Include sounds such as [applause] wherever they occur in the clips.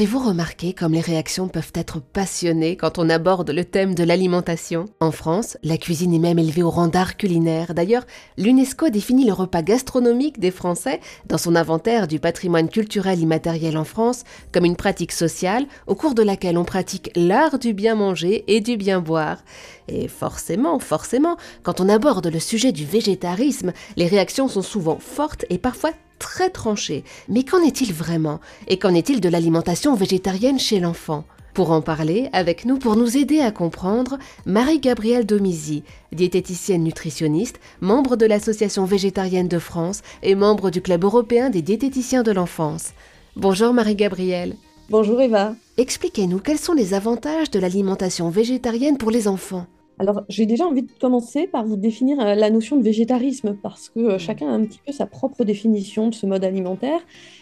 Avez-vous remarqué comme les réactions peuvent être passionnées quand on aborde le thème de l'alimentation? En France, la cuisine est même élevée au rang d'art culinaire. D'ailleurs, l'UNESCO définit le repas gastronomique des Français dans son inventaire du patrimoine culturel immatériel en France comme une pratique sociale au cours de laquelle on pratique l'art du bien manger et du bien boire. Et forcément, forcément, quand on aborde le sujet du végétarisme, les réactions sont souvent fortes et parfois très tranché. Mais qu'en est-il vraiment? Et qu'en est-il de l'alimentation végétarienne chez l'enfant? Pour en parler avec nous, pour nous aider à comprendre, Marie-Gabrielle Domizy, diététicienne nutritionniste, membre de l'Association végétarienne de France et membre du Club européen des diététiciens de l'enfance. Bonjour Marie-Gabrielle. Bonjour Eva. Expliquez-nous quels sont les avantages de l'alimentation végétarienne pour les enfants? Alors, j'ai déjà envie de commencer par vous définir euh, la notion de végétarisme, parce que euh, chacun a un petit peu sa propre définition de ce mode alimentaire.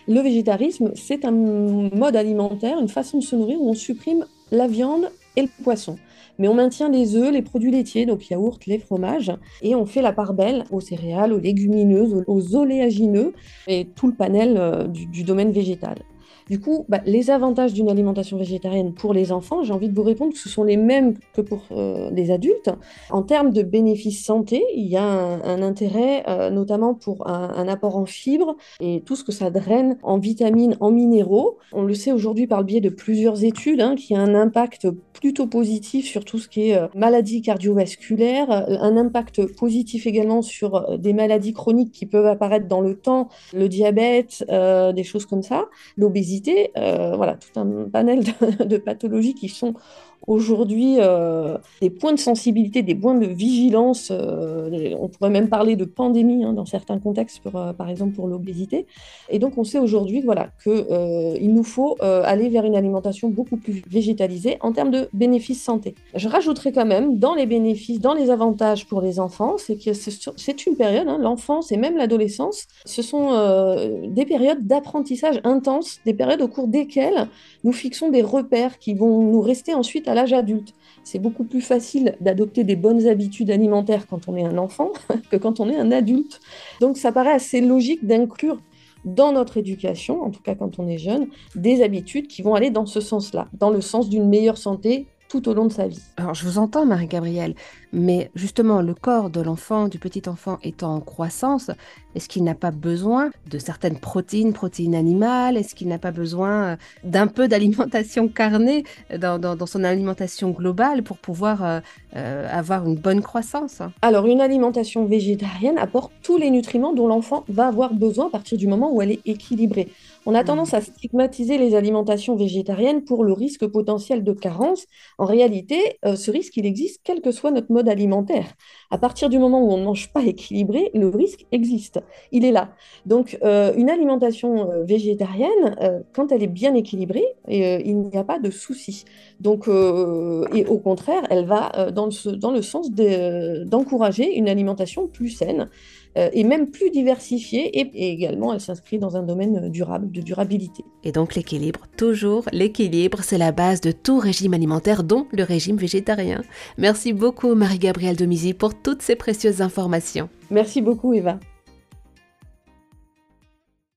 Le végétarisme, c'est un mode alimentaire, une façon de se nourrir où on supprime la viande et le poisson. Mais on maintient les œufs, les produits laitiers, donc yaourt, les fromages, et on fait la part belle aux céréales, aux légumineuses, aux oléagineux et tout le panel euh, du domaine végétal. Du coup, bah, les avantages d'une alimentation végétarienne pour les enfants, j'ai envie de vous répondre que ce sont les mêmes que pour euh, les adultes. En termes de bénéfices santé, il y a un, intérêt euh, notamment pour un, apport en fibres et tout ce que ça draine en vitamines, en minéraux. On le sait aujourd'hui par le biais de plusieurs études hein, qui a un impact plutôt positif sur tout ce qui est euh, maladies cardiovasculaires, un impact positif également sur des maladies chroniques qui peuvent apparaître dans le temps, le diabète, des choses comme ça, l'obésité euh, voilà, tout un panel de, [laughs] pathologies qui sont aujourd'hui euh, des points de sensibilité, des points de vigilance. Euh, on pourrait même parler de pandémie hein, dans certains contextes, par exemple pour l'obésité. Et donc on sait aujourd'hui voilà, qu'il nous faut aller vers une alimentation beaucoup plus végétalisée en termes de bénéfices santé. Je rajouterai quand même dans les bénéfices, dans les avantages pour les enfants, c'est que c'est une période, hein, l'enfance et même l'adolescence, ce sont des périodes d'apprentissage intense, des périodes au cours desquelles nous fixons des repères qui vont nous rester ensuite à l'âge adulte. C'est beaucoup plus facile d'adopter des bonnes habitudes alimentaires quand on est un enfant [laughs] que quand on est un adulte. Donc ça paraît assez logique d'inclure dans notre éducation, en tout cas quand on est jeune, des habitudes qui vont aller dans ce sens-là, dans le sens d'une meilleure santé tout au long de sa vie. Alors je vous entends Marie-Gabrielle, mais justement le corps de l'enfant, du petit enfant étant en croissance, est-ce qu'il n'a pas besoin de certaines protéines, protéines animales? Est-ce qu'il n'a pas besoin euh, d'un peu d'alimentation [laughs] carnée dans, son alimentation globale pour pouvoir euh, euh, avoir une bonne croissance? Alors une alimentation végétarienne apporte tous les nutriments dont l'enfant va avoir besoin à partir du moment où elle est équilibrée. On a mmh. tendance à stigmatiser les alimentations végétariennes pour le risque potentiel de carence. En réalité, euh, ce risque, il existe quel que soit notre mode alimentaire. À partir du moment où on ne mange pas équilibré, le risque existe. Il est là. Donc, euh, une alimentation euh, végétarienne, quand elle est bien équilibrée, il n'y a pas de souci. Donc, et au contraire, elle va dans le sens d'encourager une alimentation plus saine. Euh, et même plus diversifiée et, également elle s'inscrit dans un domaine durable, de durabilité. Et donc l'équilibre, toujours l'équilibre, c'est la base de tout régime alimentaire, dont le régime végétarien. Merci beaucoup Marie-Gabrielle Domizy pour toutes ces précieuses informations. Merci beaucoup Eva.